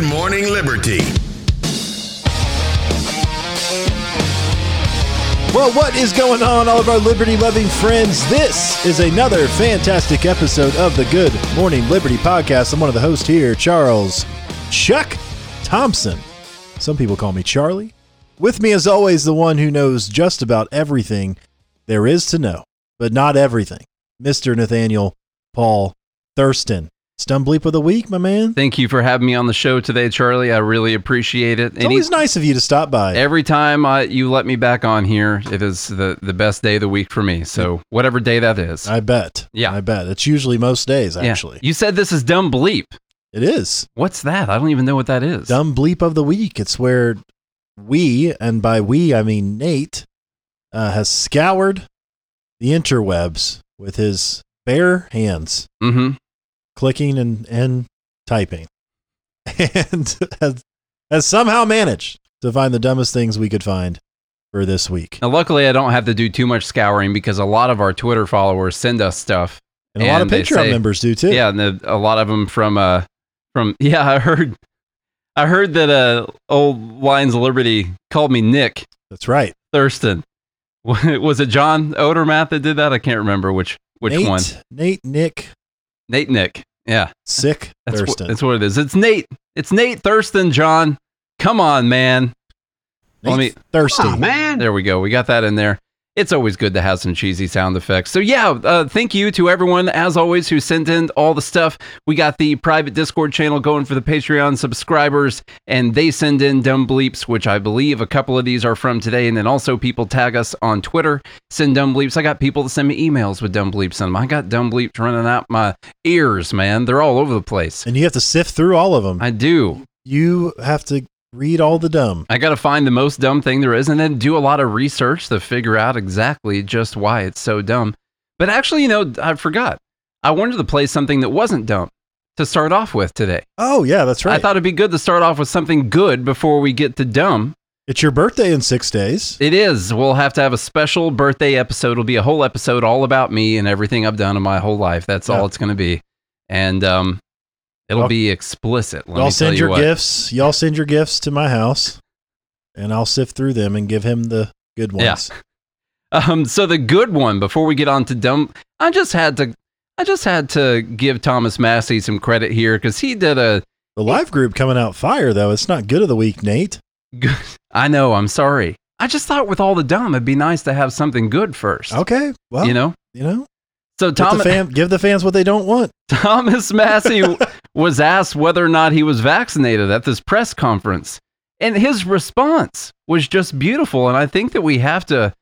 Good Morning Liberty. Well, what is going on, all of our liberty loving friends? This is another fantastic episode of the Good Morning Liberty podcast. I'm one of the hosts here, Charles Chuck Thompson. Some people call me Charlie. With me, as always, the one who knows just about everything there is to know, but not everything, Mr. Nathaniel Paul Thurston. Stun bleep of the week, my man. Thank you for having me on the show today, Charlie. I really appreciate it. It's always nice of you to stop by. Every time I, you let me back on here, it is the, the best day of the week for me. So whatever day that is. I bet. Yeah. I bet. It's usually most days, Yeah. actually. You said this is dumb bleep. It is. What's that? I don't even know what that is. Dumb bleep of the week. It's where we, and by we I mean Nate, uh, has scoured the interwebs with his bare hands, Mm-hmm. Clicking and, and typing, and has, has somehow managed to find the dumbest things we could find for this week. Now, luckily, I don't have to do too much scouring because a lot of our Twitter followers send us stuff. And a lot of Patreon say- members do too. Yeah, and the, a lot of them from uh from yeah. I heard I heard that uh old Lions of Liberty called me Nick That's right. Thurston. Was it John Odermatt that did that? I can't remember which which Nate, one. Nate, Nick, Nate Nick. Yeah, Sick, that's what, that's what it is. It's Nate. It's Nate Thurston. John, come on, man. Nate let me- Thirsty. There we go. We got that in there. It's always good to have some cheesy sound effects. So yeah, uh, thank you to everyone as always who sent in all the stuff. We got the private Discord channel going for the Patreon subscribers, and they send in dumb bleeps, which I believe a couple of these are from today. And then also people tag us on Twitter, send dumb bleeps. I got people that send me emails with dumb bleeps in them. I got dumb bleeps running out my ears, man. They're all over the place. And you have to sift through all of them. I do. you have to read all the dumb. I got to find the most dumb thing there is and then do a lot of research to figure out exactly just why it's so dumb. But actually, you know, I forgot. I wanted to play something that wasn't dumb to start off with today. Oh, yeah, that's right. I thought it'd be good to start off with something good before we get to dumb. it's your birthday in six days. It is. We'll have to have a special birthday episode. It'll be a whole episode all about me and everything I've done in my whole life. That's Yeah. all it's going to be. And um, it'll Y'all- be explicit. Let Y'all send you your what. gifts. Y'all send your gifts to my house, and I'll sift through them and give him the good Yeah. ones. Um, so the good one before we get on to dumb, I just had to, I just had to give Thomas Massie some credit here because he did a The live group coming out fire though. It's not good of the week, Nate. good. I know. I'm sorry. I just thought with all the dumb, it'd be nice to have something good first. Okay, well, you know. you know, So give Tom, the, fan, give the fans what they don't want. Thomas Massie was asked whether or not he was vaccinated at this press conference, and his response was just beautiful. And I think that we have to,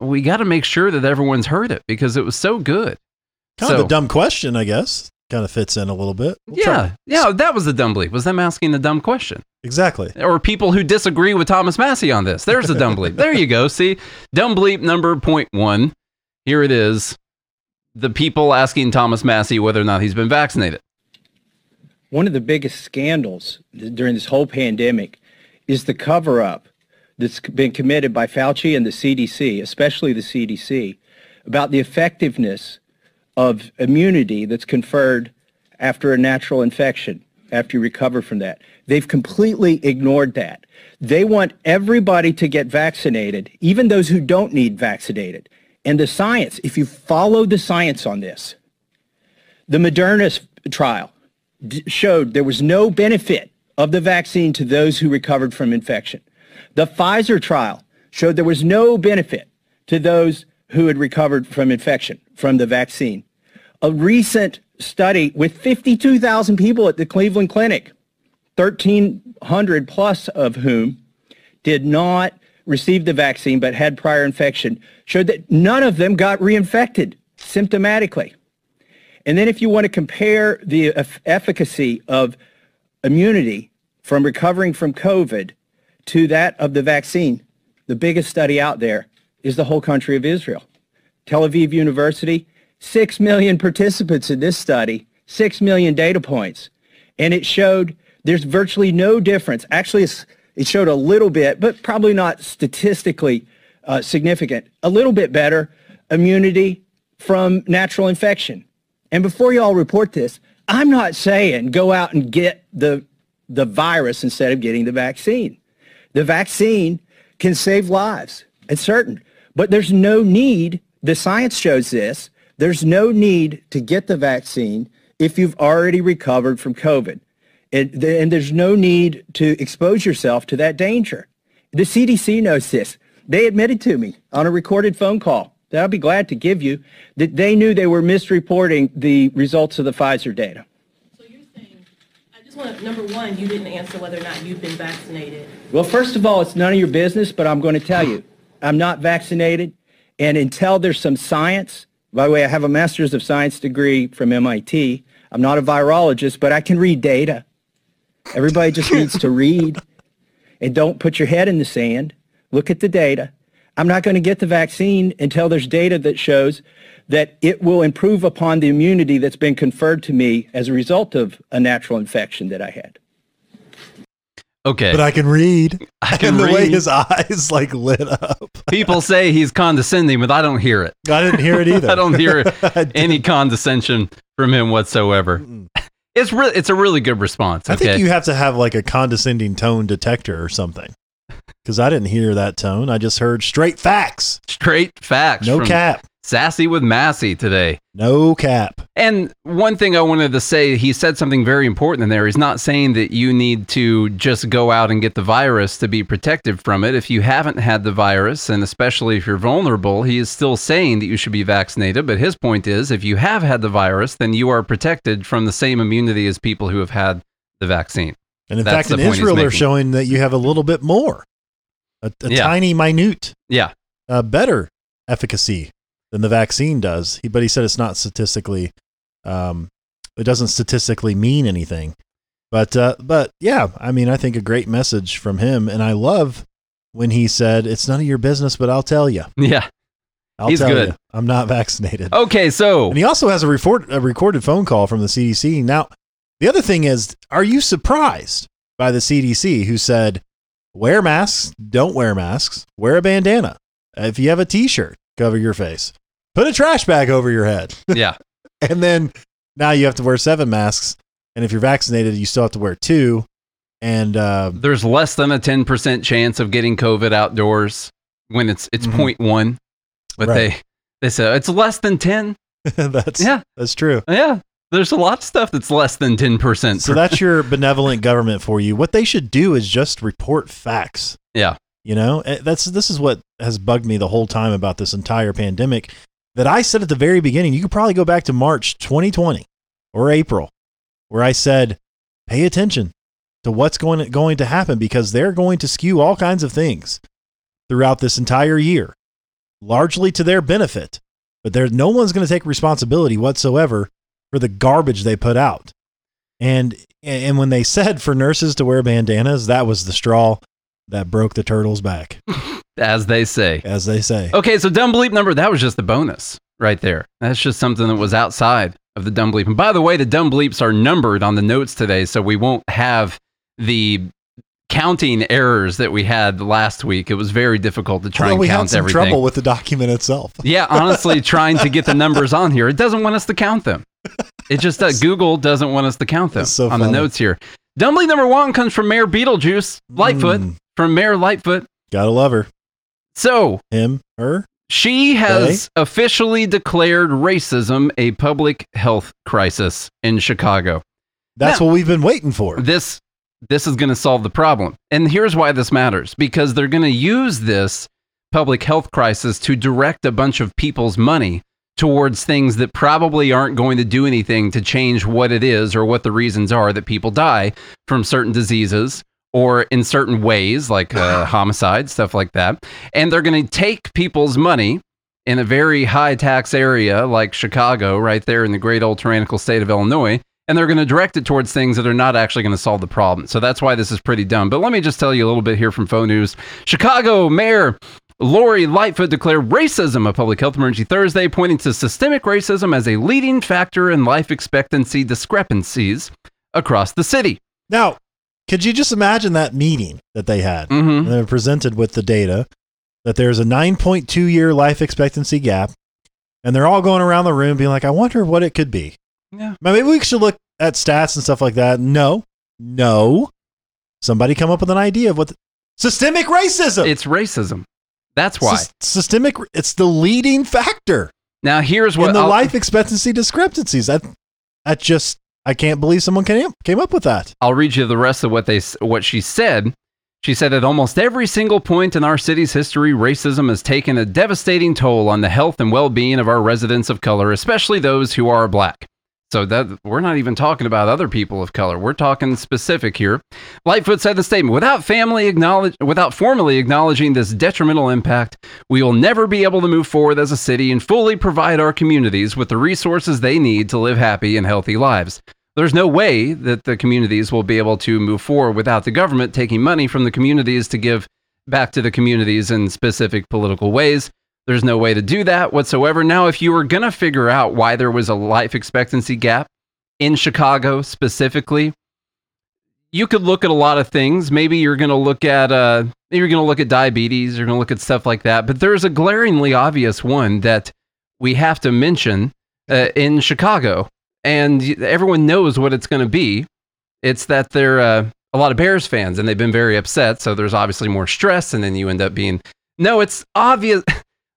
we got to make sure that everyone's heard it because it was so good. Kind of a dumb question, I guess. Kind of fits in a little bit. We'll yeah, yeah, that was the dumb bleep. Was them asking a dumb question? exactly. Or people who disagree with Thomas Massie on this? There's a dumb bleep. There you go. See, dumb bleep number point one. Here it is. The people asking Thomas Massie whether or not he's been vaccinated. One of the biggest scandals during this whole pandemic is the cover up that's been committed by Fauci and the CDC, especially the CDC, about the effectiveness of immunity that's conferred after a natural infection, after you recover from that. They've completely ignored that. They want everybody to get vaccinated, even those who don't need vaccinated. And the science, if you follow the science on this, the Moderna trial showed there was no benefit of the vaccine to those who recovered from infection. The Pfizer trial showed there was no benefit to those who had recovered from infection from the vaccine. A recent study with 52,000 people at the Cleveland Clinic, 1,300 plus of whom did not receive the vaccine but had prior infection, showed that none of them got reinfected symptomatically. And then if you want to compare the eff- efficacy of immunity from recovering from COVID to that of the vaccine, the biggest study out there is the whole country of Israel. Tel Aviv University, 6 million participants in this study, 6 million data points. And it showed there's virtually no difference. Actually, it showed a little bit, but probably not statistically uh, significant. A little bit better immunity from natural infection. And before you all report this, I'm not saying go out and get the the virus instead of getting the vaccine. The vaccine can save lives. It's certain. But there's no need, the science shows this, there's no need to get the vaccine if you've already recovered from COVID. And, and there's no need to expose yourself to that danger. The CDC knows this. They admitted to me on a recorded phone call that I'll be glad to give you that they knew they were misreporting the results of the Pfizer data. So you're saying, I just want to, number one, you didn't answer whether or not you've been vaccinated. Well, first of all, it's none of your business, but I'm going to tell you. I'm not vaccinated. And until there's some science, by the way, I have a master's of science degree from MIT. I'm not a virologist, but I can read data. Everybody just needs to read and don't put your head in the sand. Look at the data. I'm not going to get the vaccine until there's data that shows that it will improve upon the immunity that's been conferred to me as a result of a natural infection that I had. Okay. But I can read. I can and the way his eyes like lit up. People say he's condescending, but I don't hear it. I didn't hear it either. I don't hear I any condescension from him whatsoever. It's re- it's a really good response. I think you have to have like a condescending tone detector or something. Because I didn't hear that tone. I just heard straight facts. Straight facts. No cap. Sassy with Massie today. No cap. And one thing I wanted to say, he said something very important in there. He's not saying that you need to just go out and get the virus to be protected from it. If you haven't had the virus, and especially if you're vulnerable, he is still saying that you should be vaccinated. But his point is if you have had the virus, then you are protected from the same immunity as people who have had the vaccine. And in That's fact, in Israel, they're showing that you have a little bit more, a, a Yeah. tiny, minute, Yeah. uh, better efficacy than the vaccine does. He, but he said it's not statistically, um, it doesn't statistically mean anything. But uh, but yeah, I mean, I think a great message from him, and I love when he said, "It's none of your business, but I'll tell you. Yeah. I'll He's tell good. you, I'm not vaccinated." Okay. So, And he also has a, report, a recorded phone call from the CDC. Now, the other thing is, are you surprised by the CDC who said, wear masks, don't wear masks, wear a bandana. If you have a t shirt, cover your face, put a trash bag over your head. yeah. and then now you have to wear seven masks. And if you're vaccinated, you still have to wear two. And uh, There's less than a 10% chance of getting COVID outdoors when it's it's Mhm. point one. But Right. they they say it's less than 10. that's, Yeah. that's true. Yeah. There's a lot of stuff that's less than 10%. So that's your benevolent government for you. What they should do is just report facts. yeah. You know, Eh, that's this is what has bugged me the whole time about this entire pandemic. That I said at the very beginning, you could probably go back to March 2020 or April, where I said, pay attention to what's going going to happen because they're going to skew all kinds of things throughout this entire year, largely to their benefit. But there, no one's going to take responsibility whatsoever for the garbage they put out. And and when they said for nurses to wear bandanas, that was the straw that broke the turtle's back, As they say. as they say. Okay, so dumb bleep number, that was just the bonus right there. That's just something that was outside of the dumb bleep. And by the way, the dumb bleeps are numbered on the notes today, so we won't have the counting errors that we had last week. It was very difficult to try Although and we had count some everything. trouble with the document itself. Yeah, honestly, trying to get the numbers on here, it doesn't want us to count them. It just uh, Google doesn't want us to count them so on the notes here. Dumbly number one comes from Mayor Beetlejuice Lightfoot Mm, from Mayor Lightfoot. gotta love her. So Him, her. she has officially declared racism a public health crisis in Chicago. That's Now- what we've been waiting for. This this is going to solve the problem. And here's why this matters because they're going to use this public health crisis to direct a bunch of people's money towards things that probably aren't going to do anything to change what it is or what the reasons are that people die from certain diseases or in certain ways like uh, homicide stuff like that and they're going to take people's money in a very high tax area like Chicago right there in the great old tyrannical state of Illinois and they're going to direct it towards things that are not actually going to solve the problem. So that's why this is pretty dumb. But let me just tell you a little bit here from Faux News. Chicago Mayor Lori Lightfoot declared racism a public health emergency Thursday, pointing to systemic racism as a leading factor in life expectancy discrepancies across the city. Now, could you just imagine that meeting that they had? hmm And they were presented with the data that there's a 9.2 year life expectancy gap. And they're all going around the room being like, I wonder what it could be. Yeah. Maybe we should look at stats and stuff like that. No, no. somebody come up with an idea of what the, systemic racism. It's racism. That's why. Sys- systemic. It's the leading factor now here's what in the I'll- life expectancy discrepancies. That that just I can't believe someone came came up with that. I'll read you the rest of what they what she said. She said at almost every single point in our city's history, racism has taken a devastating toll on the health and well-being of our residents of color, especially those who are black. So that we're not even talking about other people of color. We're talking specific here. Lightfoot said the statement, without family acknowledge without formally acknowledging this detrimental impact, we will never be able to move forward as a city and fully provide our communities with the resources they need to live happy and healthy lives. There's no way that the communities will be able to move forward without the government taking money from the communities to give back to the communities in specific political ways. There's no way to do that whatsoever. Now, if you were going to figure out why there was a life expectancy gap in Chicago specifically, you could look at a lot of things. Maybe you're going to look at uh, you're going to look at diabetes. You're going to look at stuff like that. But there's a glaringly obvious one that we have to mention uh, in Chicago, and everyone knows what it's going to be. It's that they're uh, a lot of Bears fans, and they've been very upset. So there's obviously more stress, and then you end up being no. It's obvious.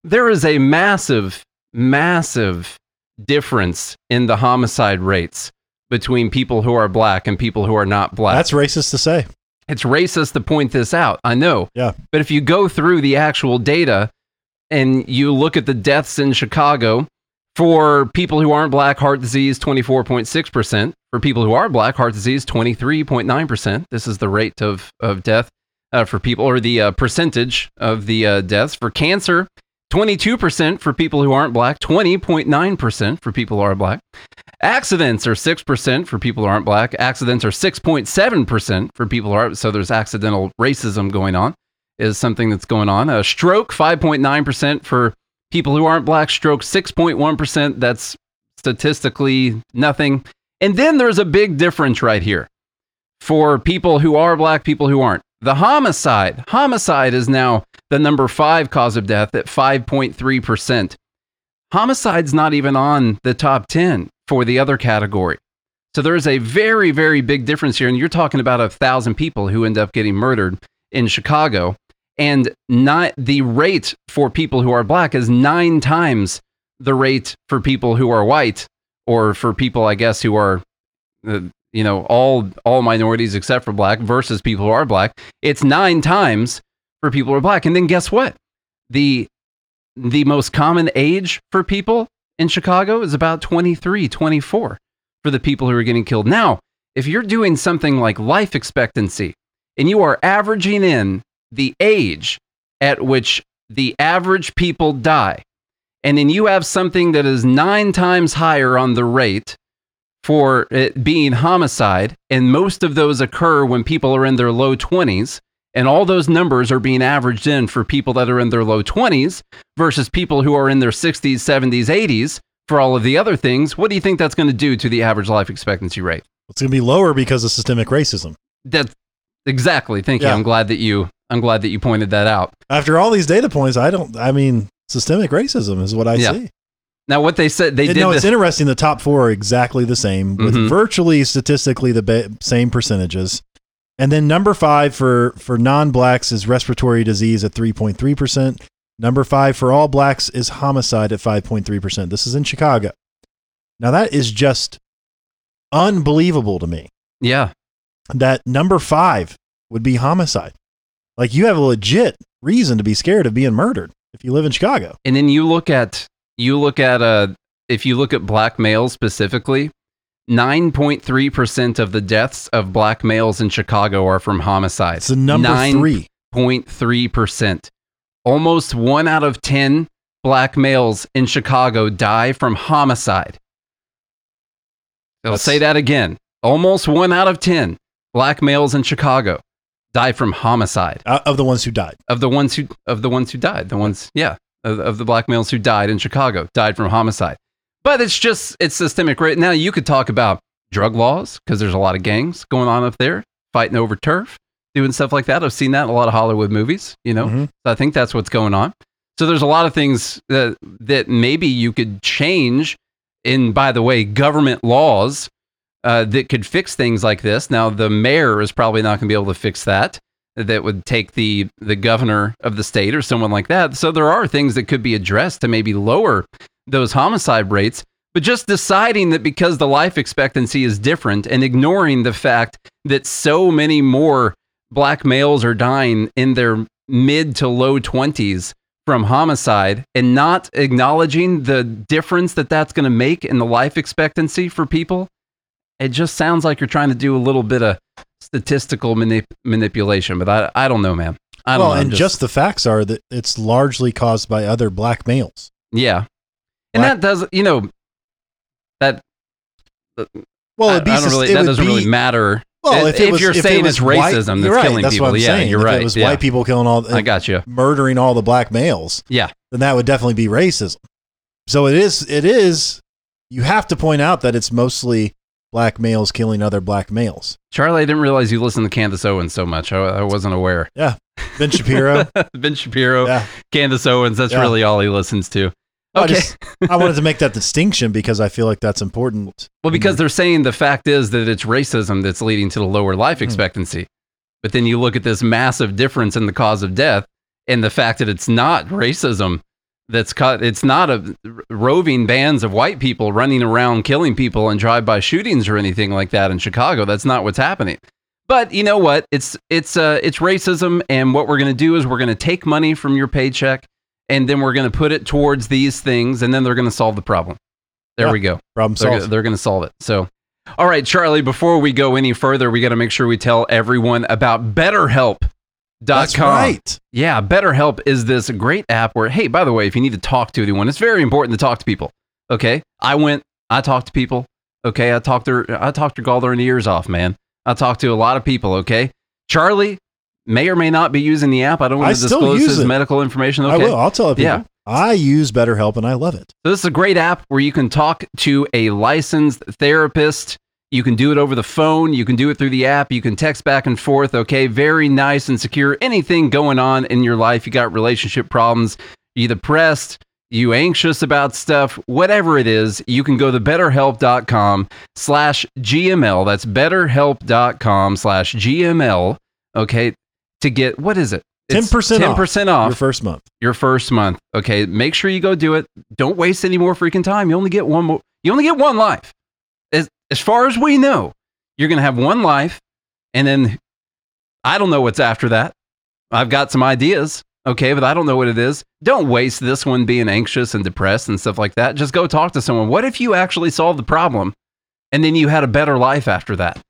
There is a massive, massive difference in the homicide rates between people who are black and people who are not black. That's racist to say. It's racist to point this out. I know. Yeah. But if you go through the actual data and you look at the deaths in Chicago for people who aren't black, heart disease 24.6%. For people who are black, heart disease 23.9%. This is the rate of, of death uh, for people, or the uh, percentage of the uh, deaths. For cancer, 22% for people who aren't black, 20.9% for people who are black. Accidents are 6% for people who aren't black. Accidents are 6.7% for people who are so there's accidental racism going on is something that's going on. A stroke 5.9% for people who aren't black, stroke 6.1%, that's statistically nothing. And then there's a big difference right here for people who are black, people who aren't. The homicide, homicide is now the number 5 cause of death at 5.3%. Homicide's not even on the top 10 for the other category. So there is a very, very big difference here. And you're talking about a thousand people who end up getting murdered in Chicago. And not the rate for people who are black is nine times the rate for people who are white, or for people, I guess, who are, uh, you know, all all minorities except for black versus people who are black. It's nine times for people who are black. And then guess what? The the most common age for people in Chicago is about 23, 24 for the people who are getting killed. Now, if you're doing something like life expectancy and you are averaging in the age at which the average people die, and then you have something that is nine times higher on the rate for it being homicide, and most of those occur when people are in their low 20s, and all those numbers are being averaged in for people that are in their low 20s versus people who are in their 60s, 70s, 80s for all of the other things, what do you think that's going to do to the average life expectancy rate? It's going to be lower because of systemic racism. That's exactly. Thank you. I'm glad that you I'm glad that you pointed that out. After all these data points, I don't. I mean, systemic racism is what I Yeah. see. Now what they said they did no, this, it's interesting. The top four are exactly the same, with Mhm. virtually statistically the ba- same percentages. And then number five for for non blacks is respiratory disease at three point three percent. Number five for all blacks is homicide at five point three percent. This is in Chicago. Now that is just unbelievable to me. yeah. That number five would be homicide. Like you have a legit reason to be scared of being murdered if you live in Chicago. And then you look at you look at uh if you look at black males specifically, 9.3% of the deaths of black males in Chicago are from homicide. It's the number three. 9.3%. Almost 1 out of 10 black males in Chicago die from homicide. I'll That's- say that again. Almost 1 out of 10 black males in Chicago die from homicide uh, of the ones who died. of the ones who of the ones who died the ones yeah of, of the black males who died in chicago died from homicide but it's just it's systemic right now you could talk about drug laws because there's a lot of gangs going on up there fighting over turf doing stuff like that i've seen that in a lot of hollywood movies you know Mhm. so i think that's what's going on so there's a lot of things that that maybe you could change in by the way government laws uh, that could fix things like this. Now, the mayor is probably not going to be able to fix that. That would take the the governor of the state or someone like that. So there are things that could be addressed to maybe lower those homicide rates. But just deciding that because the life expectancy is different and ignoring the fact that so many more black males are dying in their mid to low 20s from homicide and not acknowledging the difference that that's going to make in the life expectancy for people, it just sounds like you're trying to do a little bit of statistical manip- manipulation. But I, I don't know, man. I don't well, know. And just, the facts are that it's largely caused by other black males. yeah, and Black- that does you know that. Uh, well, it'd be I don't really, it that doesn't really be- matter. Well, if, if, was, you're if saying it was it's white- racism you're that's right, killing that's people, what I'm yeah, saying. you're if right. It was yeah. white people killing all, I got you. murdering all the black males. Yeah. then that would definitely be racism. So it is. It is. You have to point out that it's mostly black males killing other black males. Charlie, I didn't realize you listened to Candace Owens so much. I, I wasn't aware. Yeah. Ben Shapiro. ben Shapiro, Yeah. Candace Owens, that's Yeah. really all he listens to. I Okay. just- I wanted to make that distinction because I feel like that's important. well, because they're saying the fact is that it's racism that's leading to the lower life Hmm. expectancy. But then you look at this massive difference in the cause of death and the fact that it's not racism that's cut it's not a roving bands of white people running around killing people and drive-by shootings or anything like that in Chicago. That's not what's happening. But you know what? It's it's uh it's racism and what we're going to do is we're going to take money from your paycheck and then we're going to put it towards these things and then they're going to solve the problem. There Yeah. we go. Problem They're, solved. they're going to solve it. So, all right, Charlie, before we go any further, we got to make sure we tell everyone about BetterHelp.com. That's right. Yeah, BetterHelp is this great app where, hey, by the way, if you need to talk to anyone, it's very important to talk to people. Okay. I went, I talked to people. Okay. I talked their, I talked their gall their ears off, man. I talked to a lot of people. Okay. Charlie may or may not be using the app. I don't want I to disclose his it. medical information. Okay. I will. I'll tell people. Yeah. I use BetterHelp and I love it. So this is a great app where you can talk to a licensed therapist. You can do it over the phone. You can do it through the app. You can text back and forth. Okay, very nice and secure. Anything going on in your life, you got relationship problems, you depressed, you anxious about stuff, whatever it is, you can go to betterhelp.com slash GML. That's betterhelp.com slash GML. Okay, to get, what is it? It's 10% 10% off Your first month. your first month. Okay, make sure you go do it. Don't waste any more freaking time. You only get one more. You only get one life. As far as we know, you're gonna have one life, and then I don't know what's after that. I've got some ideas. Okay, but I don't know what it is. Don't waste this one being anxious and depressed and stuff like that. Just go talk to someone. What if you actually solved the problem, and then you had a better life after that?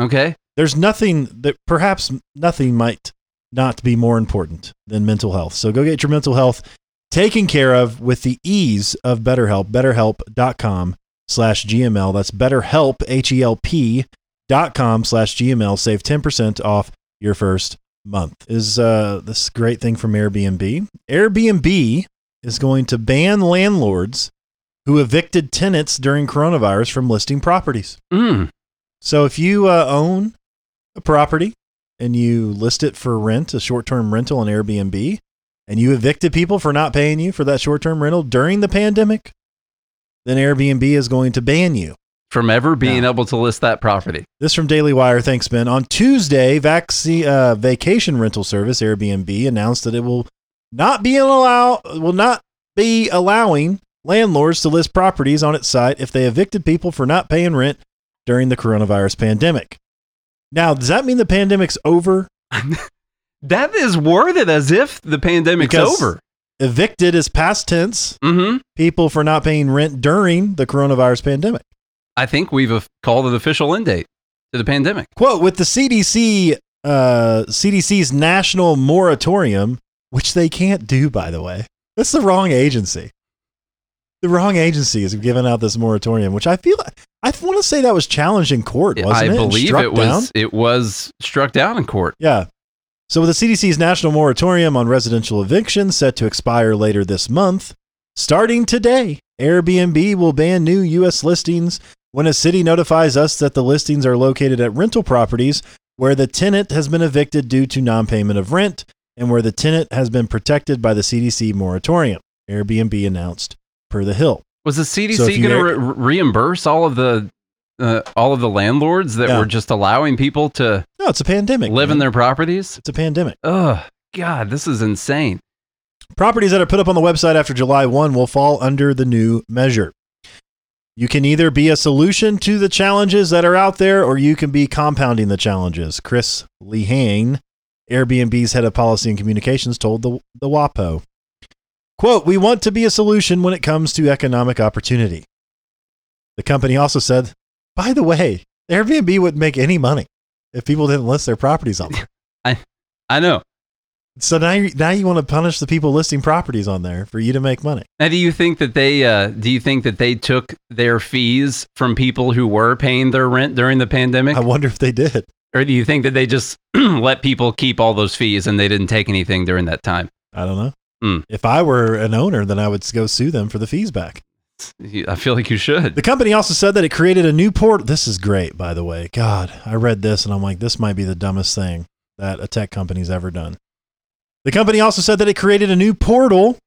Okay. There's nothing that perhaps nothing might not be more important than mental health. So go get your mental health taken care of with the ease of BetterHelp. BetterHelp.com slash GML. That's BetterHelp, H-E-L-P dot com slash GML. Save 10% off your first month. Is uh, this great thing from Airbnb? Airbnb is going to ban landlords who evicted tenants during coronavirus from listing properties. Mm. So if you uh, own a property and you list it for rent, a short-term rental on Airbnb, and you evicted people for not paying you for that short-term rental during the pandemic, then Airbnb is going to ban you. From ever being No. able to list that property. This from Daily Wire. Thanks, Ben. On Tuesday, vaccine, uh, vacation rental service Airbnb announced that it will not be allow will not be allowing landlords to list properties on its site if they evicted people for not paying rent during the coronavirus pandemic. Now, does that mean the pandemic's over? That is worded as if the pandemic's Because- over. Evicted is past tense. Mm-hmm. People for not paying rent during the coronavirus pandemic. I think we've called an official end date to the pandemic. Quote with the CDC, uh, CDC's national moratorium, which they can't do, by the way. That's the wrong agency. The wrong agency is giving out this moratorium, which I feel I want to say that was challenged in court, wasn't I it? and believe it was down? it was struck down in court. Yeah. So, with the CDC's national moratorium on residential evictions set to expire later this month, starting today, Airbnb will ban new U.S. listings when a city notifies us that the listings are located at rental properties where the tenant has been evicted due to non payment of rent and where the tenant has been protected by the CDC moratorium, Airbnb announced per The Hill. Was the CDC So going to re- reimburse all of the uh, all of the landlords that Yeah. were just allowing people to No, it's a pandemic. live in their properties. It's a pandemic. Ugh, God, this is insane. Properties that are put up on the website after July 1 will fall under the new measure. You can either be a solution to the challenges that are out there or you can be compounding the challenges. Chris Lehane, Airbnb's head of policy and communications, told the, the WAPO. Quote, we want to be a solution when it comes to economic opportunity. The company also said, by the way, Airbnb wouldn't make any money if people didn't list their properties on there. I I know. So now you, now you want to punish the people listing properties on there for you to make money. Now, do you think that they uh, do you think that they took their fees from people who were paying their rent during the pandemic, I wonder if they did. or do you think that they just let people keep all those fees and they didn't take anything during that time? I don't know. Hmm. If I were an owner, then I would go sue them for the fees back. I feel like you should. The company also said that it created a new port. This is great, by the way. God, I read this and I'm like, this might be the dumbest thing that a tech company's ever done. The company also said that it created a new portal.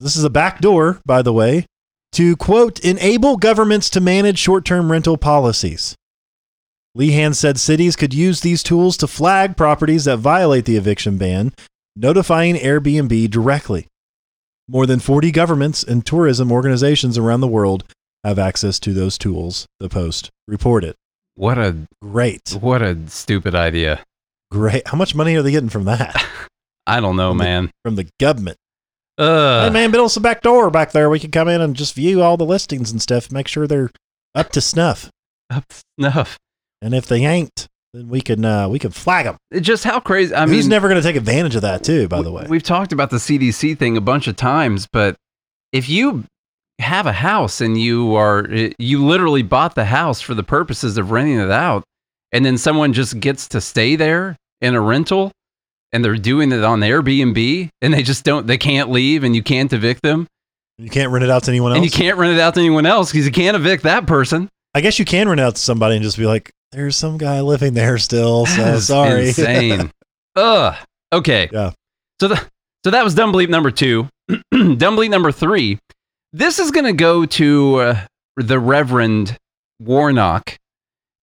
This is a back door, by the way, to quote, enable governments to manage short term rental policies. Lehane said cities could use these tools to flag properties that violate the eviction ban, notifying Airbnb directly. More than 40 governments and tourism organizations around the world have access to those tools, the Post reported. What a Great. what a stupid idea. Great. How much money are they getting from that? I don't know, From the- man. From the government. Uh, hey, man, build us a back door back there. We can come in and just view all the listings and stuff, make sure they're up to snuff. Up to snuff. And if they ain't, then we can uh, we can flag them. It Just how crazy. I mean, Who's never going to take advantage of that too? By the way, We've talked about the CDC thing a bunch of times, but if you have a house and you are you literally bought the house for the purposes of renting it out and then someone just gets to stay there in a rental and they're doing it on Airbnb and they just don't they can't leave and you can't evict them you can't rent it out to anyone else. and you can't rent it out to anyone else because you can't evict that person. I guess you can rent it out to somebody and just be like, "There's some guy living there still." So sorry. Insane. Ugh. Okay. Yeah. So the so that was dumb bleep number two. dumb bleep number three. This is going to go to uh, the Reverend Warnock,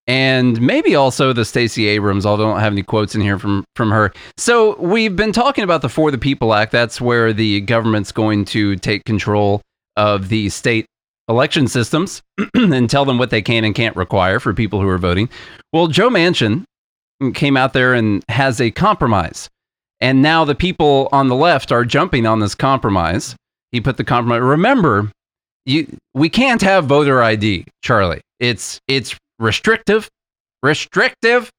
and maybe also the Stacey Abrams. Although I don't have any quotes in here from from her. So we've been talking about the For the People Act. That's where the government's going to take control of the state election systems and tell them what they can and can't require for people who are voting. Well, Joe Manchin came out there and has a compromise. And now the people on the left are jumping on this compromise. He put the compromise. Remember, you we can't have voter ID, Charlie. It's it's restrictive, restrictive.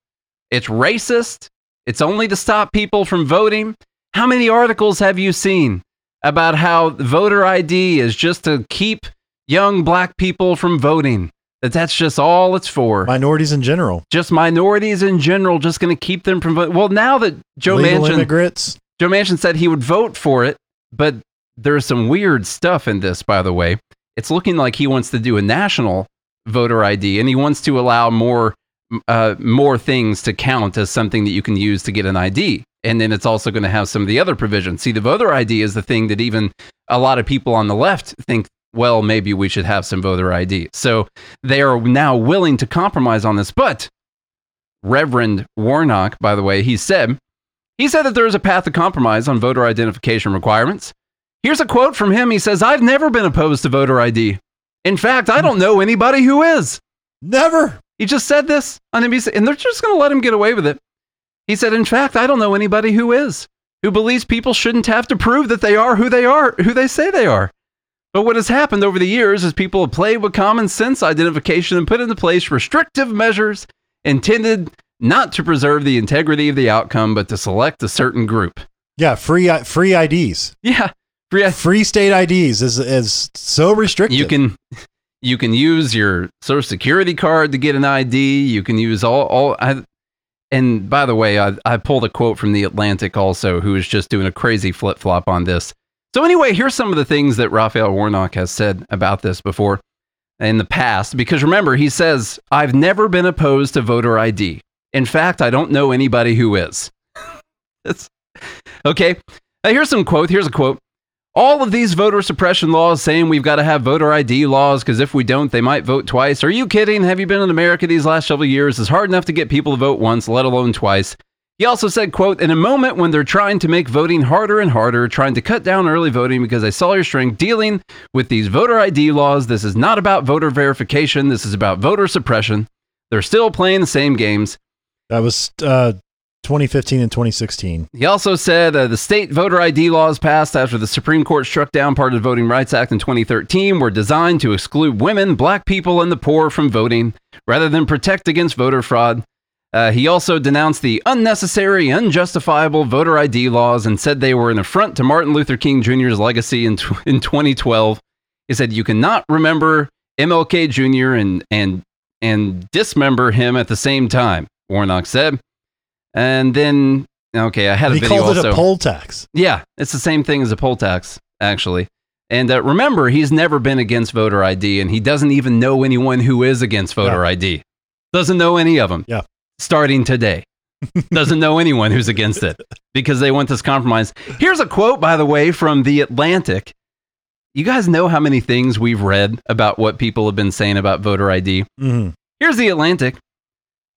It's racist. It's only to stop people from voting. How many articles have you seen about how voter ID is just to keep young black people from voting? That that's just all it's for Minorities in general, just minorities in general, just going to keep them from voting. Well, now that Joe legal Manchin, immigrants. Joe Manchin said he would vote for it, but there's some weird stuff in this, by the way. It's looking like he wants to do a national voter ID, and he wants to allow more uh, more things to count as something that you can use to get an ID. And then it's also going to have some of the other provisions. See, the voter ID is the thing that even a lot of people on the left think, well, maybe we should have some voter ID. So they are now willing to compromise on this. But Reverend Warnock, by the way, he said, he said that there is a path to compromise on voter identification requirements. Here's a quote from him. He says, I've never been opposed to voter ID. In fact, I don't know anybody who is. Never. He just said this on NBC, and they're just going to let him get away with it. He said, In fact, I don't know anybody who is, who believes people shouldn't have to prove that they are who they are, who they say they are. But what has happened over the years is people have played with common sense identification and put into place restrictive measures intended not to preserve the integrity of the outcome, but to select a certain group. Yeah, free I- free IDs, Yeah. Free- free state IDs is is so restricted. You can you can use your social security card to get an ID. You can use all all. I, and by the way, I, I pulled a quote from the Atlantic also, who is just doing a crazy flip flop on this. So anyway, here's some of the things that Raphael Warnock has said about this before in the past. Because remember, he says, "I've never been opposed to voter ID. In fact, I don't know anybody who is." Okay. Uh, here's some quote. Here's a quote. all of these voter suppression laws saying we've got to have voter ID laws because if we don't, they might vote twice. Are you kidding? Have you been in America these last several years? It's hard enough to get people to vote once, let alone twice. He also said, quote, in a moment when they're trying to make voting harder and harder, trying to cut down early voting because I saw your string dealing with these voter ID laws. This is not about voter verification. This is about voter suppression. They're still playing the same games. That was uh, 2015 and 2016. He also said uh, the state voter ID laws passed after the Supreme Court struck down part of the Voting Rights Act in 2013 were designed to exclude women, black people, and the poor from voting rather than protect against voter fraud. Uh, he also denounced the unnecessary, unjustifiable voter ID laws and said they were an affront to Martin Luther King Jr.'s legacy in, tw- in 2012. He said you cannot remember MLK Jr. and and and dismember him at the same time. Warnock said. And then, okay, I had a he video called also. it a poll tax. Yeah, it's the same thing as a poll tax, actually. And uh, remember, he's never been against voter ID, and he doesn't even know anyone who is against voter Yeah. ID. Doesn't know any of them. Yeah. Starting today. doesn't know anyone who's against it because they want this compromise. Here's a quote, by the way, from The Atlantic. You guys know how many things we've read about what people have been saying about voter ID? hmm Here's the Atlantic.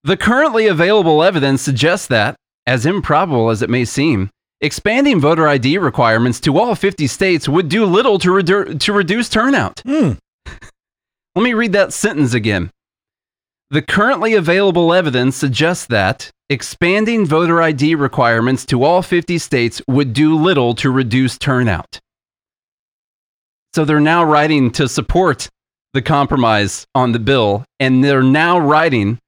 The currently available evidence suggests that, as improbable as it may seem, expanding voter ID requirements to all 50 states would do little to, redu- to reduce turnout. Hmm. Let me read that sentence again. The currently available evidence suggests that expanding voter ID requirements to all 50 states would do little to reduce turnout. So they're now writing to support the compromise on the bill, and they're now writing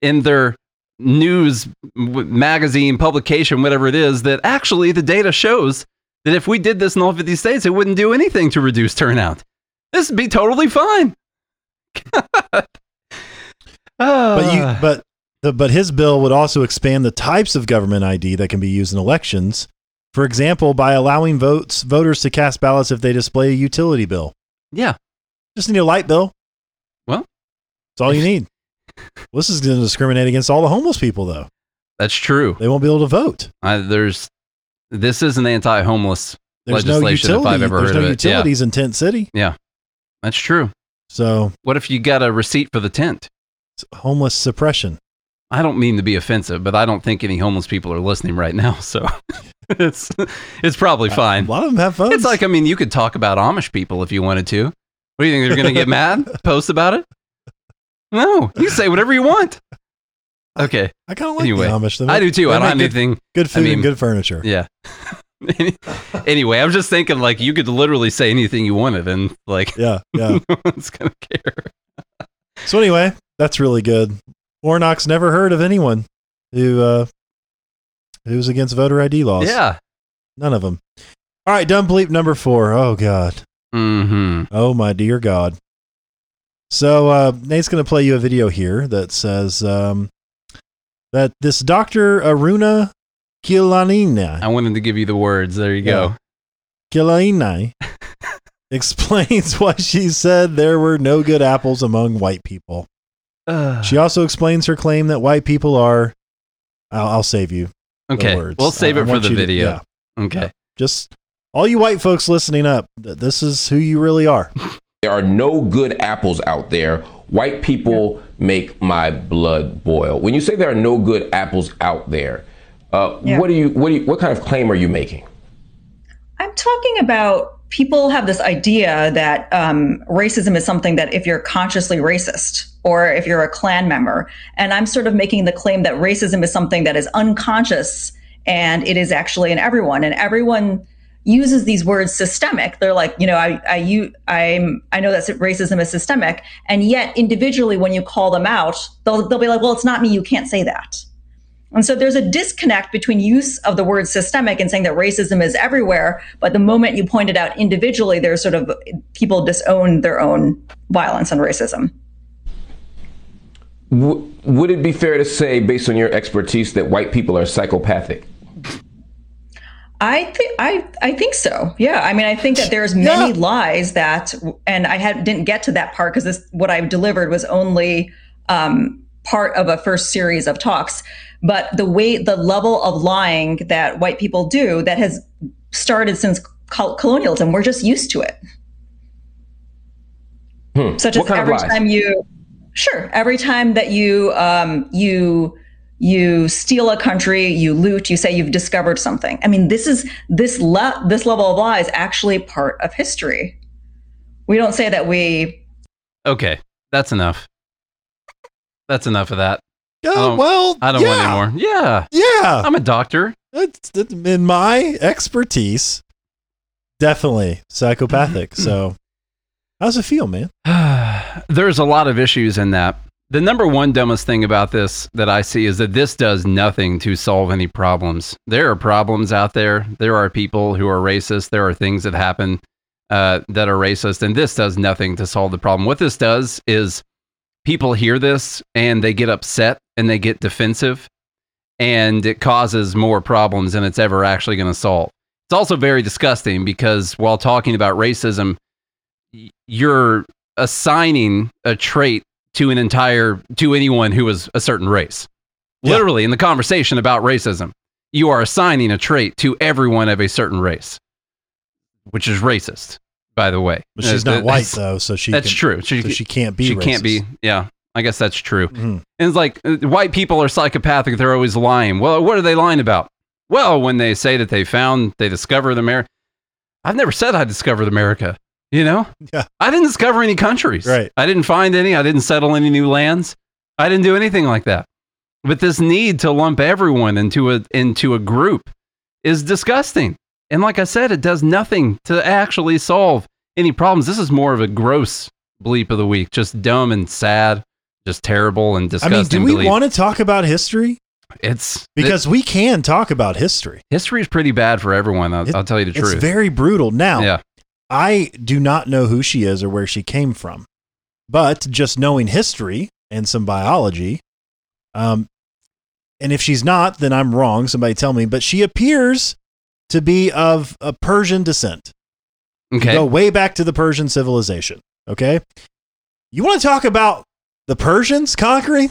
in their news magazine publication, whatever it is, that actually the data shows that if we did this in all 50 states, it wouldn't do anything to reduce turnout. This would be totally fine. But you, Ah. but the, but his bill would also expand the types of government ID that can be used in elections. For example, by allowing votes voters to cast ballots if they display a utility bill. yeah, Just need a light bill. Well, that's all you need. Well, this is going to discriminate against all the homeless people, though. that's true. They won't be able to vote. Uh, there's this is an anti-homeless. There's no Legislation, if. I've ever There's heard no of it, yeah. utilities in Tent City. Yeah, that's true. So What if you got a receipt for the tent? Homeless suppression. I don't mean to be offensive, but I don't think any homeless people are listening right now, so it's it's probably uh, fine. A lot of them have phones. It's like I mean, you could talk about Amish people if you wanted to. What do you think they're going to get mad? Post about it? No, you say whatever you want. Okay, I kind of like anyway, the Amish. They I do too. I don't have good, anything. good food mean- and good furniture. Yeah. anyway, I'm just thinking like you could literally say anything you wanted, and like Yeah, yeah. no one's gonna care. So anyway, that's really good. Warnock's never heard of anyone who uh who's against voter ID laws. Yeah. None of them. All right, dumb bleep number four. Oh God. Mm-hmm. Oh my dear God. So uh, Nate's going to play you a video here that says um, that this Doctor Aruna Khilanani I wanted to give you the words. There you Yeah. go. Khilanani explains why she said there were no good apples among white people. Uh, She also explains her claim that white people are. I'll, I'll save you. the okay, words. we'll save I- I it for the you to- video. yeah, Okay. just all you white folks listening up. th- This is who you really are. There are no good apples out there. White people make my blood boil. When you say there are no good apples out there, uh, Yeah. what do you what do you, what kind of claim are you making? I'm talking about people have this idea that um, racism is something that if you're consciously racist or if you're a Klan member, and I'm sort of making the claim that racism is something that is unconscious and it is actually in everyone, and everyone uses these words systemic. They're like, you know, I, I, you, I'm, I know that racism is systemic, and yet individually, when you call them out, they'll, they'll be like, well, it's not me. You can't say that. And so there's a disconnect between use of the word systemic and saying that racism is everywhere. But the moment you point it out individually, there's sort of people disown their own violence and racism. W- would it be fair to say, based on your expertise, that white people are psychopathic? I think I I think so. Yeah. I mean, I think that there's many lies that, and I had didn't get to that part because this what I've delivered was only um, part of a first series of talks. But the way the level of lying that white people do that has started since colonialism. We're just used to it. Hmm. Such What as every time you, sure, every time that you um, you you steal a country, you loot, you say you've discovered something. I mean, this is this le- this level of lie is actually part of history. We don't say that we Okay, that's enough. That's enough of that. Yeah, don't- well, I don't yeah, want anymore. Yeah, Yeah, I'm a doctor. that's, that's in my expertise. Definitely psychopathic. so, how's it feel, man? There's a lot of issues in that. The number one dumbest thing about this that I see is that this does nothing to solve any problems. There are problems out there. There are people who are racist. There are things that happen uh, that are racist, and this does nothing to solve the problem. What this does is people hear this and they get upset and they get defensive, and it causes more problems than it's ever actually going to solve. It's also very disgusting because while talking about racism, you're assigning a trait to an entire to anyone who is a certain race. Yeah. Literally in the conversation about racism, you are assigning a trait to everyone of a certain race, which is racist, by the way. But she's Uh, not white though, so she That's can, true. She, so she can't be. she can't be. Yeah, I guess that's true. Mhm. And it's like uh, white people are psychopathic. They're always lying. Well, what are they lying about? Well, when they say that they found, they discovered America. I've never said I discovered America. You know, Yeah. I didn't discover any countries. Right. I didn't find any. I didn't settle any new lands. I didn't do anything like that. But this need to lump everyone into a into a group is disgusting. And like I said, it does nothing to actually solve any problems. This is more of a gross bleep of the week, just dumb and sad, just terrible and disgusting. I mean, do we bleep. want to talk about history? It's Because we can talk about history. history is pretty bad for everyone. I'll, It- I'll tell you the truth. It's very brutal. Now, yeah, I do not know who she is or where she came from, but just knowing history and some biology, um, and if she's not, then I'm wrong. Somebody tell me. But she appears to be of a Persian descent. okay. Go way back to the Persian civilization. Okay, you want to talk about the Persians conquering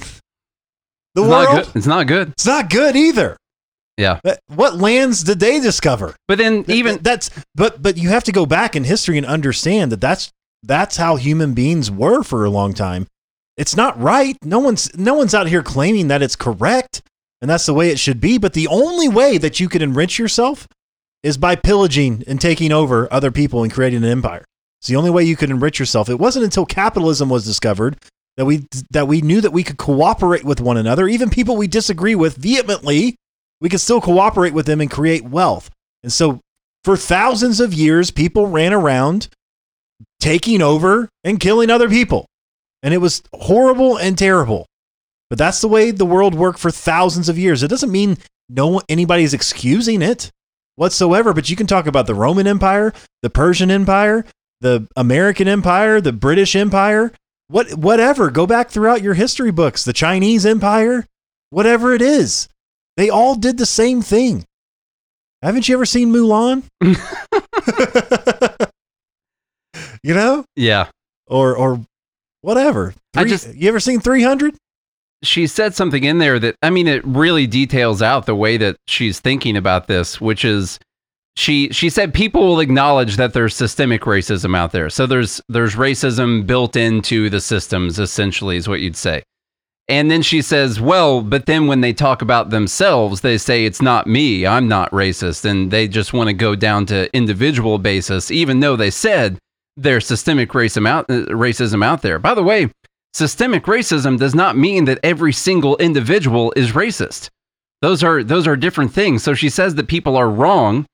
the it's world? not good. It's not good. It's not good either. Yeah, But What lands did they discover? but then even th- that's but but you have to go back in history and understand that that's that's how human beings were for a long time. It's not right. No one's no one's out here claiming that it's correct and that's the way it should be, but the only way that you can enrich yourself is by pillaging and taking over other people and creating an empire. It's the only way you could enrich yourself. It wasn't until capitalism was discovered that we that we knew that we could cooperate with one another, even people we disagree with vehemently, we could still cooperate with them and create wealth. And so for thousands of years, people ran around taking over and killing other people. And it was horrible and terrible. But that's the way the world worked for thousands of years. It doesn't mean no anybody's excusing it whatsoever, but you can talk about the Roman Empire, the Persian Empire, the American Empire, the British Empire, what whatever. Go back throughout your history books, the Chinese Empire, whatever it is. They all did the same thing. Haven't you ever seen Mulan? you know? yeah, Or or whatever. I just- you ever seen 300? She said something in there that I mean it really details out the way that she's thinking about this, which is she she said people will acknowledge that there's systemic racism out there. So there's there's racism built into the systems essentially is what you'd say. And then she says, "Well, but then when they talk about themselves, they say it's not me. I'm not racist." And they just want to go down to individual basis even though they said there's systemic racism out racism out there. By the way, systemic racism does not mean that every single individual is racist. Those are those are different things. So she says that people are wrong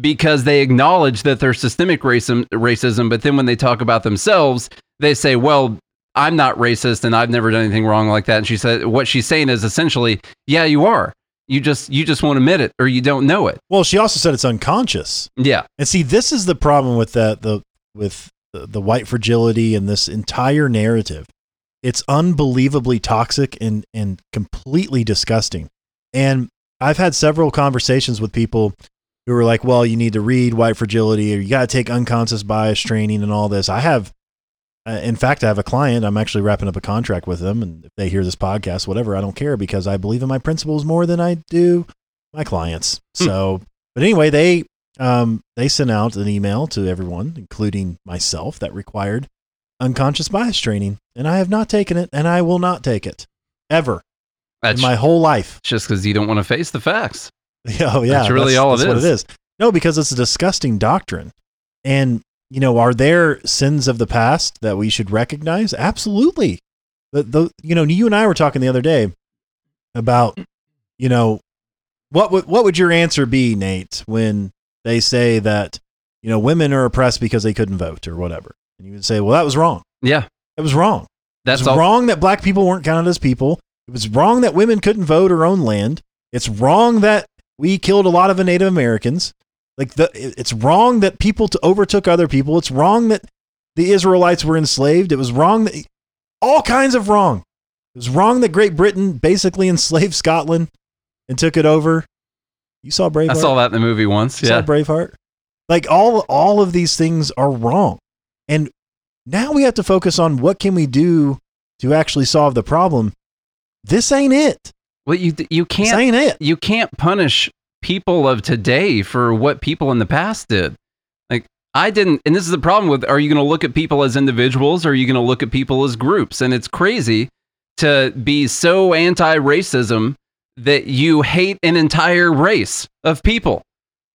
because they acknowledge that there's systemic racism racism, but then when they talk about themselves, they say, "Well, I'm not racist and I've never done anything wrong like that." And she said what she's saying is essentially, "Yeah, you are. You just you just won't admit it or you don't know it." Well, she also said it's unconscious. Yeah. And see, this is the problem with that the with the, the white fragility and this entire narrative. It's unbelievably toxic and and completely disgusting. And I've had several conversations with people who were like, "Well, you need to read white fragility, or you got to take unconscious bias training and all this." I have, uh, in fact, I have a client. I'm actually wrapping up a contract with them, and if they hear this podcast, whatever, I don't care because I believe in my principles more than I do my clients. Hmm. So, but anyway, they um, they sent out an email to everyone, including myself, that required unconscious bias training, and I have not taken it, and I will not take it ever That's in my whole life. just because you don't want to face the facts. Yeah, oh, yeah, That's really all it that's what is. it is. No, because it's a disgusting doctrine, and you know, are there sins of the past that we should recognize? Absolutely. The, the you know, you and I were talking the other day about you know what would what would your answer be, Nate, when they say that you know women are oppressed because they couldn't vote or whatever, and you would say, well, that was wrong. Yeah, It was wrong. that's all. wrong that black people weren't counted as people. It was wrong that women couldn't vote or own land. It's wrong that we killed a lot of the Native Americans. Like the, it's wrong that people overtook other people. It's wrong that the Israelites were enslaved. It was wrong that all kinds of wrong. It was wrong that Great Britain basically enslaved Scotland and took it over. You saw Braveheart. I saw that in the movie once. You Yeah. saw Braveheart. Like all all of these things are wrong. And now we have to focus on what can we do to actually solve the problem. This ain't it. Well, you you can't this ain't it. you can't punish people of today for what people in the past did. Like I didn't, and this is the problem with: Are you going to look at people as individuals, or are you going to look at people as groups? And it's crazy to be so anti-racism that you hate an entire race of people.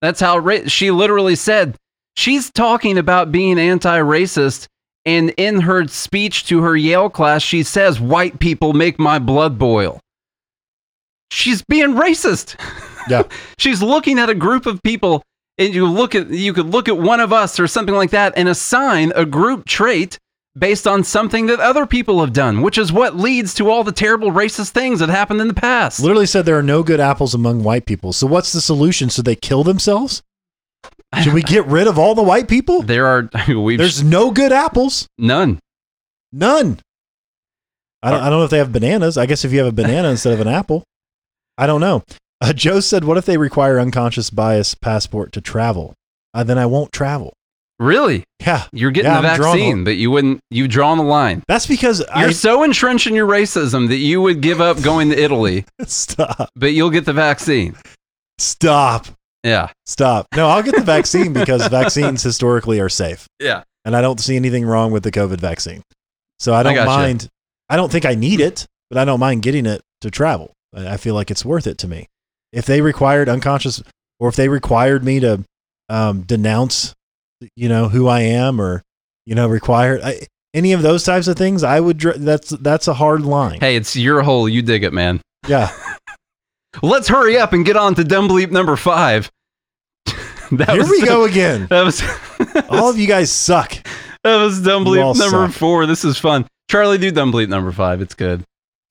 That's how ra- she literally said. She's talking about being anti-racist. And in her speech to her Yale class, she says, White people make my blood boil she's being racist. Yeah. she's looking at a group of people and you look at you could look at one of us or something like that and assign a group trait based on something that other people have done, which is what leads to all the terrible racist things that happened in the past. Literally said there are no good apples among white people. So what's the solution? Should they kill themselves? Should we get rid of all the white people? There are we've There's no good apples. none. None. I don't, I don't know if they have bananas. I guess if you have a banana instead of an apple, I don't know. Uh, Joe said, "What if they require unconscious bias passport to travel? Uh, then I won't travel." Really? Yeah, You're getting Yeah, the I'm vaccine, but you wouldn't you've drawn the line. that's because You're I so entrenched in your racism that you would give up going to Italy, stop, but you'll get the vaccine. stop, Yeah. stop. No, I'll get the vaccine because vaccines historically are safe, Yeah. and I don't see anything wrong with the COVID vaccine. So I don't gotcha. mind. I don't think I need it, but I don't mind getting it to travel. I I feel like it's worth it to me. If they required unconscious, or if they required me to um, denounce, you know, who I am, or you know, required I, any of those types of things, I would. That's that's a hard line. Hey, it's your hole. You dig it, man. Yeah, Let's hurry up and get on to dumb bleep number five. that here was, we go again. That was All of you guys suck. that was dumb bleep number suck. four. This is fun. Charlie, do dumb bleep number five. It's good.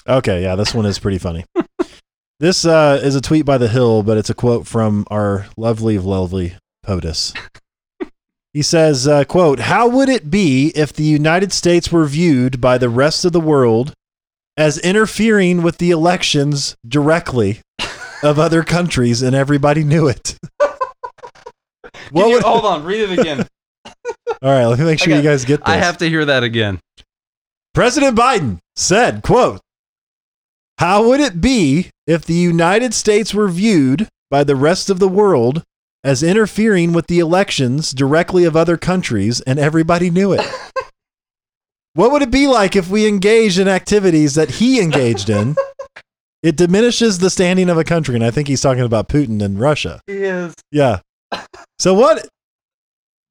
Okay, yeah, this one is pretty funny. this uh, is a tweet by The Hill, but it's a quote from our lovely, lovely POTUS. He says, uh, quote, How would it be if the United States were viewed by the rest of the world as interfering with the elections directly of other countries and everybody knew it? What would, hold on, read it again. All right, let me make sure I you guys get this. I have to hear that again. President Biden said, quote, How would it be if the United States were viewed by the rest of the world as interfering with the elections directly of other countries and everybody knew it? what would it be like if we engaged in activities that he engaged in? It diminishes the standing of a country, and I think he's talking about Putin and Russia. He is. Yeah. So what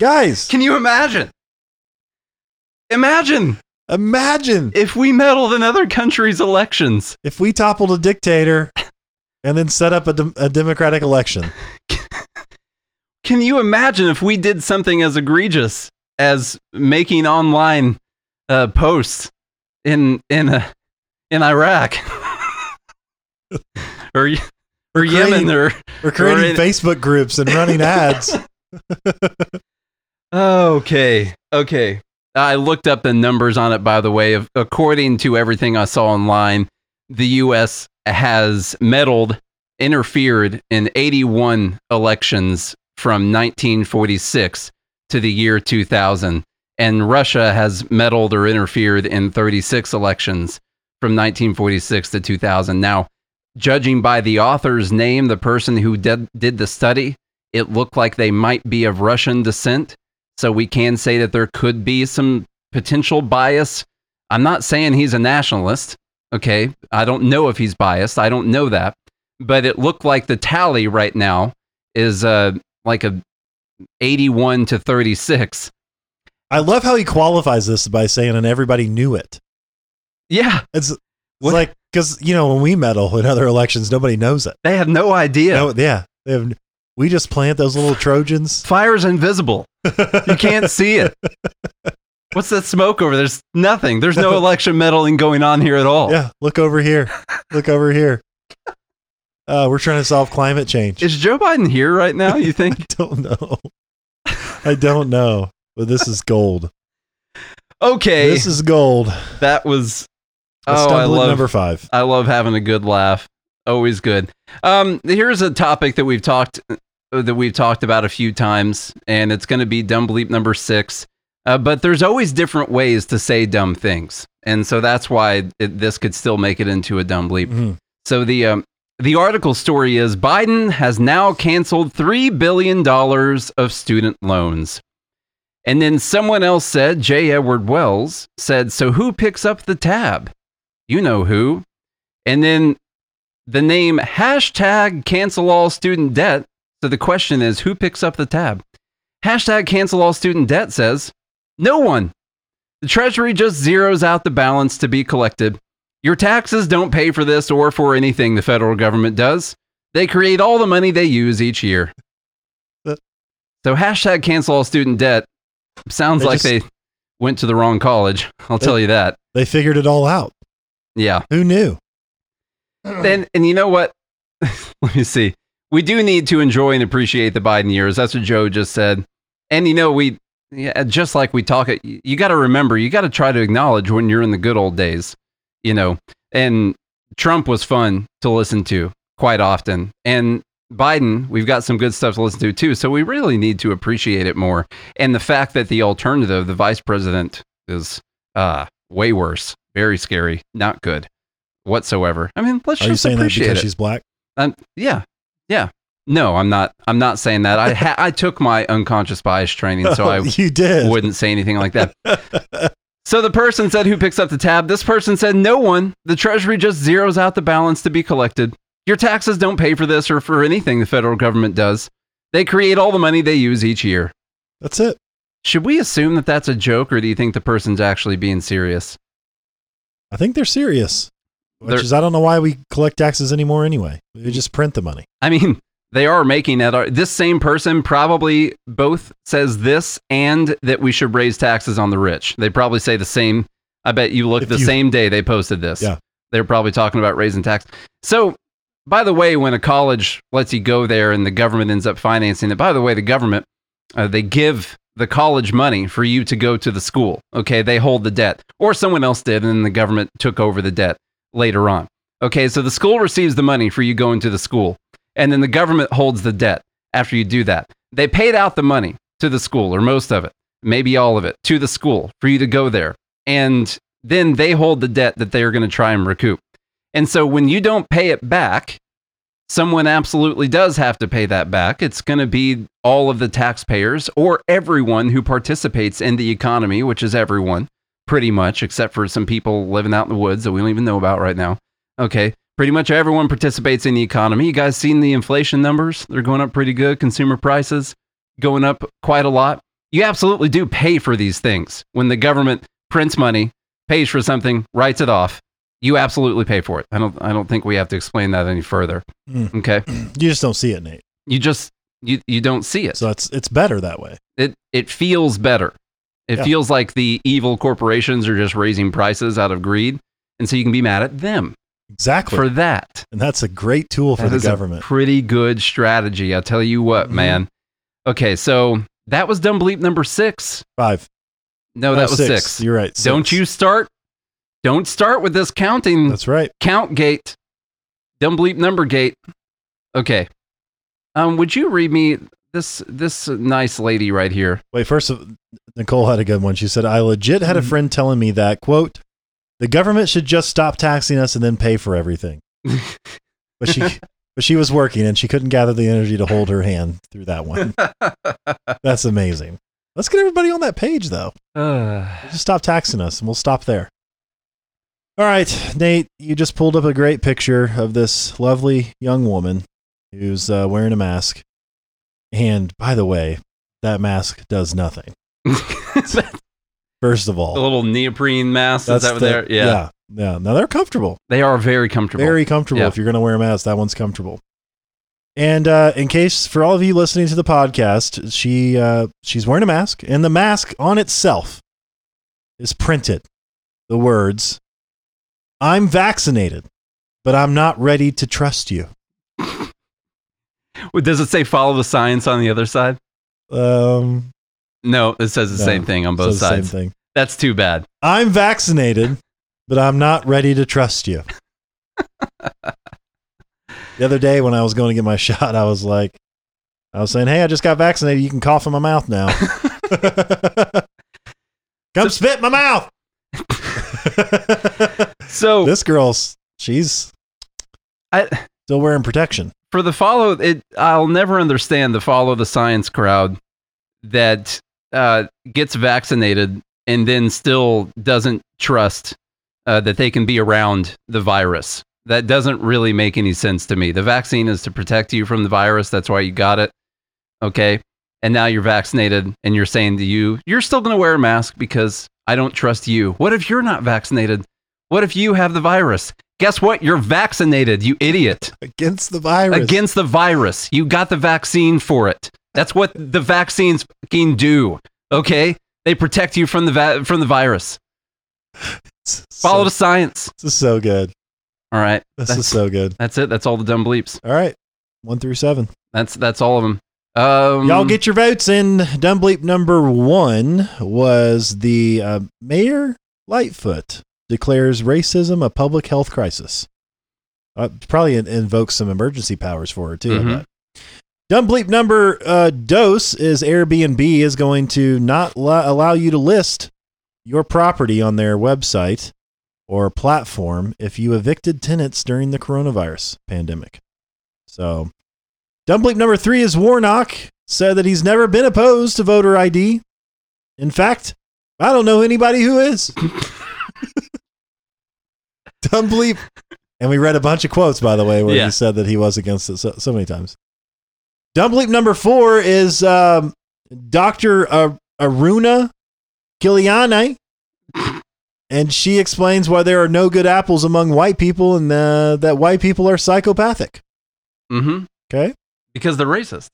guys, Can you imagine? Imagine imagine if we meddled in other countries' elections. if we toppled a dictator and then set up a, dem- a democratic election. Can you imagine if we did something as egregious as making online uh, posts in in uh, in Iraq or y- or creating- Yemen. Or We're creating in- Facebook groups and running ads. okay okay. I looked up the numbers on it by the way. Of according to everything I saw online the US has meddled interfered in 81 elections from 1946 to the year 2000 and Russia has meddled or interfered in 36 elections from 1946 to 2000 now judging by the author's name the person who did, did the study It looked like they might be of Russian descent. So we can say that there could be some potential bias. I'm not saying he's a nationalist. Okay. I don't know if he's biased. I don't know that. But it looked like the tally right now is uh, like a 81 to 36. I love how he qualifies this by saying, and everybody knew it. Yeah. It's, it's What? like, because, you know, when we meddle in other elections, nobody knows it. They have no idea. No, yeah. They have, we just plant those little Trojans. Fire's invisible. You can't see it. What's that smoke over? There's nothing. There's no election meddling going on here at all. Yeah, look over here. Look over here. Uh, we're trying to solve climate change. Is Joe Biden here right now? You think? I don't know. I don't know. But this is gold. Okay, This is gold. that was. Oh, I love number five. I love having a good laugh. Always good. Um, here's a topic that we've talked that we've talked about a few times, and it's going to be dumb bleep number six. Uh, but there's always different ways to say dumb things, and so that's why it, this could still make it into a dumb bleep. Mhm. So the um, the article story is Biden has now canceled three billion dollars of student loans. And then someone else said, J. Edward Wells said, So who picks up the tab? You know who. And then the name hashtag cancel all student debt. So the question is, who picks up the tab? Hashtag cancel all student debt says, No one. The Treasury just zeroes out the balance to be collected. Your taxes don't pay for this or for anything the federal government does. They create all the money they use each year. So hashtag cancel all student debt sounds They like just- they went to the wrong college. I'll They- tell you that. They figured it all out. Yeah. Who knew? And and you know what? Let me see. We do need to enjoy and appreciate the Biden years. That's what Joe just said. And you know, we yeah, just like we talk, you got to remember, you got to try to acknowledge when you're in the good old days, you know. And Trump was fun to listen to quite often, and Biden, we've got some good stuff to listen to too. So we really need to appreciate it more. And the fact that the alternative, the vice president, is uh, way worse, very scary, not good whatsoever. I mean, let's Are you just saying that because it. she's black? Um, yeah, yeah. No, I'm not. I'm not saying that. I ha- I took my unconscious bias training, so I you did. wouldn't say anything like that. So the person said, "Who picks up the tab?" This person said, "No one. The Treasury just zeroes out the balance to be collected. Your taxes don't pay for this or for anything the federal government does. They create all the money they use each year." That's it. Should we assume that that's a joke, or do you think the person's actually being serious? I think they're serious. Which They're- is, I don't know why we collect taxes anymore anyway. We just print the money. I mean, they are making it. This same person probably both says this and that we should raise taxes on the rich. They probably say the same. I bet you look If the you- same day they posted this. Yeah. They're probably talking about raising tax. So, by the way, when a college lets you go there and the government ends up financing it, by the way, the government, uh, they give the college money for you to go to the school. Okay. They hold the debt, or someone else did, and then the government took over the debt later on. Okay. So the school receives the money for you going to the school and then the government holds the debt after you do that. They paid out the money to the school, or most of it, maybe all of it, to the school for you to go there. And then they hold the debt that they are going to try and recoup. And so when you don't pay it back, someone absolutely does have to pay that back. It's going to be all of the taxpayers or everyone who participates in the economy, which is everyone pretty much, except for some people living out in the woods that we don't even know about right now. Okay. Pretty much everyone participates in the economy. You guys seen the inflation numbers? They're going up pretty good. Consumer prices going up quite a lot. You absolutely do pay for these things. When the government prints money, pays for something, writes it off, you absolutely pay for it. I don't I don't think we have to explain that any further. Mm. Okay? You just don't see it, Nate. You just you you don't see it. So it's it's better that way. It it feels better. It Yeah. feels like the evil corporations are just raising prices out of greed, and so you can be mad at them Exactly. for that. and that's a great tool for That the government. pretty good strategy. I'll tell you what, Mhm. man. Okay, so that was dumb bleep number six. Five. No, that was six. You're right. Don't you start. Don't start with this counting That's right. count gate. Dumb bleep number gate. Okay. Um, would you read me this this nice lady right here? Wait, first, of- Nicole had a good one. She said, I legit had a Mhm. friend telling me that, quote, the government should just stop taxing us and then pay for everything. But she But she was working and she couldn't gather the energy to hold her hand through that one. That's amazing. Let's get everybody on that page though. Uh, Just stop taxing us and we'll stop there. All right, Nate, you just pulled up a great picture of this lovely young woman who's uh, wearing a mask. And by the way, that mask does nothing. First of all, the little neoprene mask. Is that's that the- they're? Yeah. yeah, yeah. Now they're comfortable. They are very comfortable. Very comfortable. Yeah. If you're going to wear a mask, that one's comfortable. And uh, in case for all of you listening to the podcast, she uh, she's wearing a mask, and the mask on itself is printed the words, "I'm vaccinated, but I'm not ready to trust you." Does it say follow the science on the other side? Um, No, it says the No, same thing on both sides. Same thing. That's too bad. I'm vaccinated, but I'm not ready to trust you. the other day when I was going to get my shot, I was like, I was saying, "Hey, I just got vaccinated. You can cough in my mouth now. Come spit in my mouth." So this girl's she's I, still wearing protection. for the follow it i'll never understand the follow the science crowd that uh, gets vaccinated and then still doesn't trust uh, that they can be around the virus. That doesn't really make any sense to me. The vaccine is to protect you from the virus. That's why you got it. Okay? And now you're vaccinated and you're saying to you you're still going to wear a mask because i don't trust you what if you're not vaccinated what if you have the virus guess what you're vaccinated you idiot Against the virus. against the virus. You got the vaccine for it. That's what the vaccines fucking do. Okay, they protect you from the va- from the virus. so, Follow the science. This is so good. All right, This that's, is so good. that's it. That's all the dumb bleeps. All right, one through seven. That's that's all of them. Um, Y'all get your votes in. Dumb bleep number one was the uh, Mayor Lightfoot declares racism a public health crisis. Uh, probably in- invokes some emergency powers for her too. I Mhm. Dumb bleep number uh, dose is Airbnb is going to not lo- allow you to list your property on their website or platform if you evicted tenants during the coronavirus pandemic. So, dumb bleep number three is Warnock said that he's never been opposed to voter ID. In fact, I don't know anybody who is. dumb bleep. And we read a bunch of quotes, by the way, where Yeah. he said that he was against it so, so many times. Dumb bleep number four is um, Dr. Ar- Aruna Khilanani. And she explains why there are no good apples among white people and uh, that white people are psychopathic. hmm Okay. Because they're racist.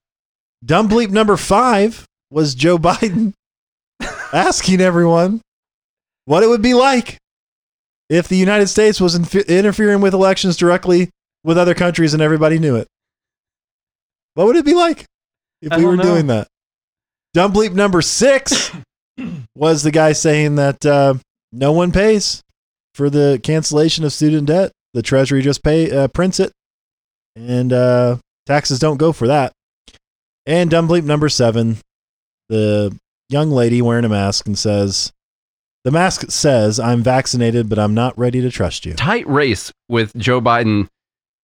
Dumb bleep number five was Joe Biden asking everyone what it would be like if the United States was inf- interfering with elections directly with other countries and everybody knew it. What would it be like if I we were know. doing that? Dumb bleep number six was the guy saying that uh, no one pays for the cancellation of student debt. The Treasury just pay uh, prints it, and uh, taxes don't go for that. And dumb bleep number seven, the young lady wearing a mask and says, "The mask says I'm vaccinated, but I'm not ready to trust you." Tight race with Joe Biden,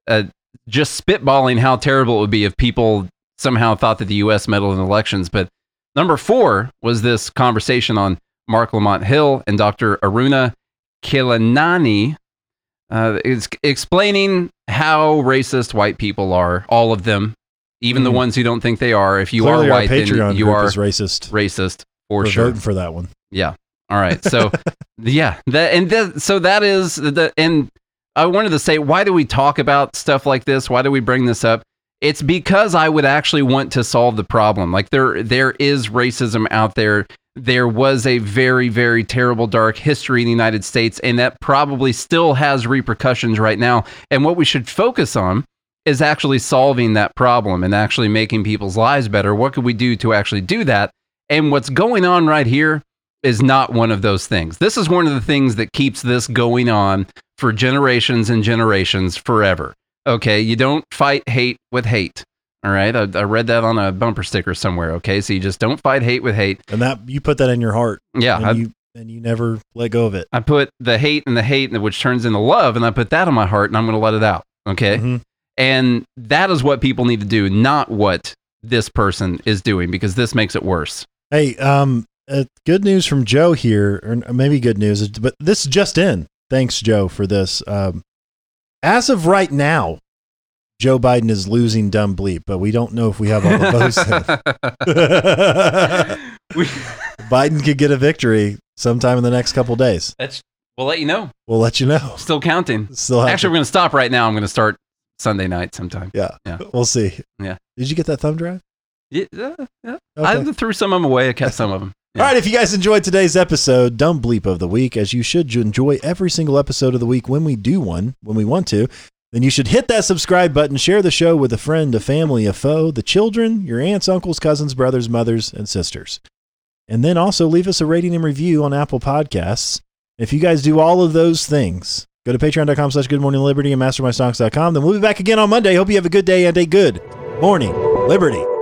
uh, just spitballing how terrible it would be if people somehow thought that the U.S. meddled in elections. But number four was this conversation on Marc Lamont Hill and Dr. Aruna Khilanani. Uh, is explaining how racist white people are, all of them, even the Mm. ones who don't think they are. If you Clearly are white, then you are racist racist for for sure. for that one. Yeah. All right. So, yeah, that and that, so that is the and I wanted to say, why do we talk about stuff like this? Why do we bring this up? It's because I would actually want to solve the problem. Like there, there is racism out there. There was a very, very terrible dark history in the United States, and that probably still has repercussions right now. And what we should focus on is actually solving that problem and actually making people's lives better. What could we do to actually do that? And what's going on right here is not one of those things. This is one of the things that keeps this going on for generations and generations forever. Okay, you don't fight hate with hate. All right, I, I read that on a bumper sticker somewhere. Okay, so you just don't fight hate with hate. And that you put that in your heart, Yeah, and I, you and you never let go of it. I put the hate and the hate, which turns into love, and I put that in my heart, and I'm going to let it out. Okay, Mhm. And that is what people need to do, not what this person is doing, because this makes it worse. Hey, um, uh, good news from Joe here, or maybe good news, but this just in. Thanks, Joe, for this. Um, as of right now, Joe Biden is losing dumb bleep, but we don't know if we have all the votes. We- Biden could get a victory sometime in the next couple days. That's we'll let you know. We'll let you know. Still counting. Still Actually, we're gonna stop right now. I'm gonna start Sunday night sometime. yeah, Yeah. we'll see. Yeah. Did you get that thumb drive? Yeah, yeah. Okay. I threw some of them away. I kept some of them. All right, if you guys enjoyed today's episode, dumb bleep of the week, as you should enjoy every single episode of the week when we do one, when we want to, then you should hit that subscribe button, share the show with a friend, a family, a foe, the children, your aunts, uncles, cousins, brothers, mothers, and sisters. And then also leave us a rating and review on Apple Podcasts. If you guys do all of those things, go to patreon.com slash good morning liberty and mastermystongs.com. Then we'll be back again on Monday. Hope you have a good day and a good morning, Liberty.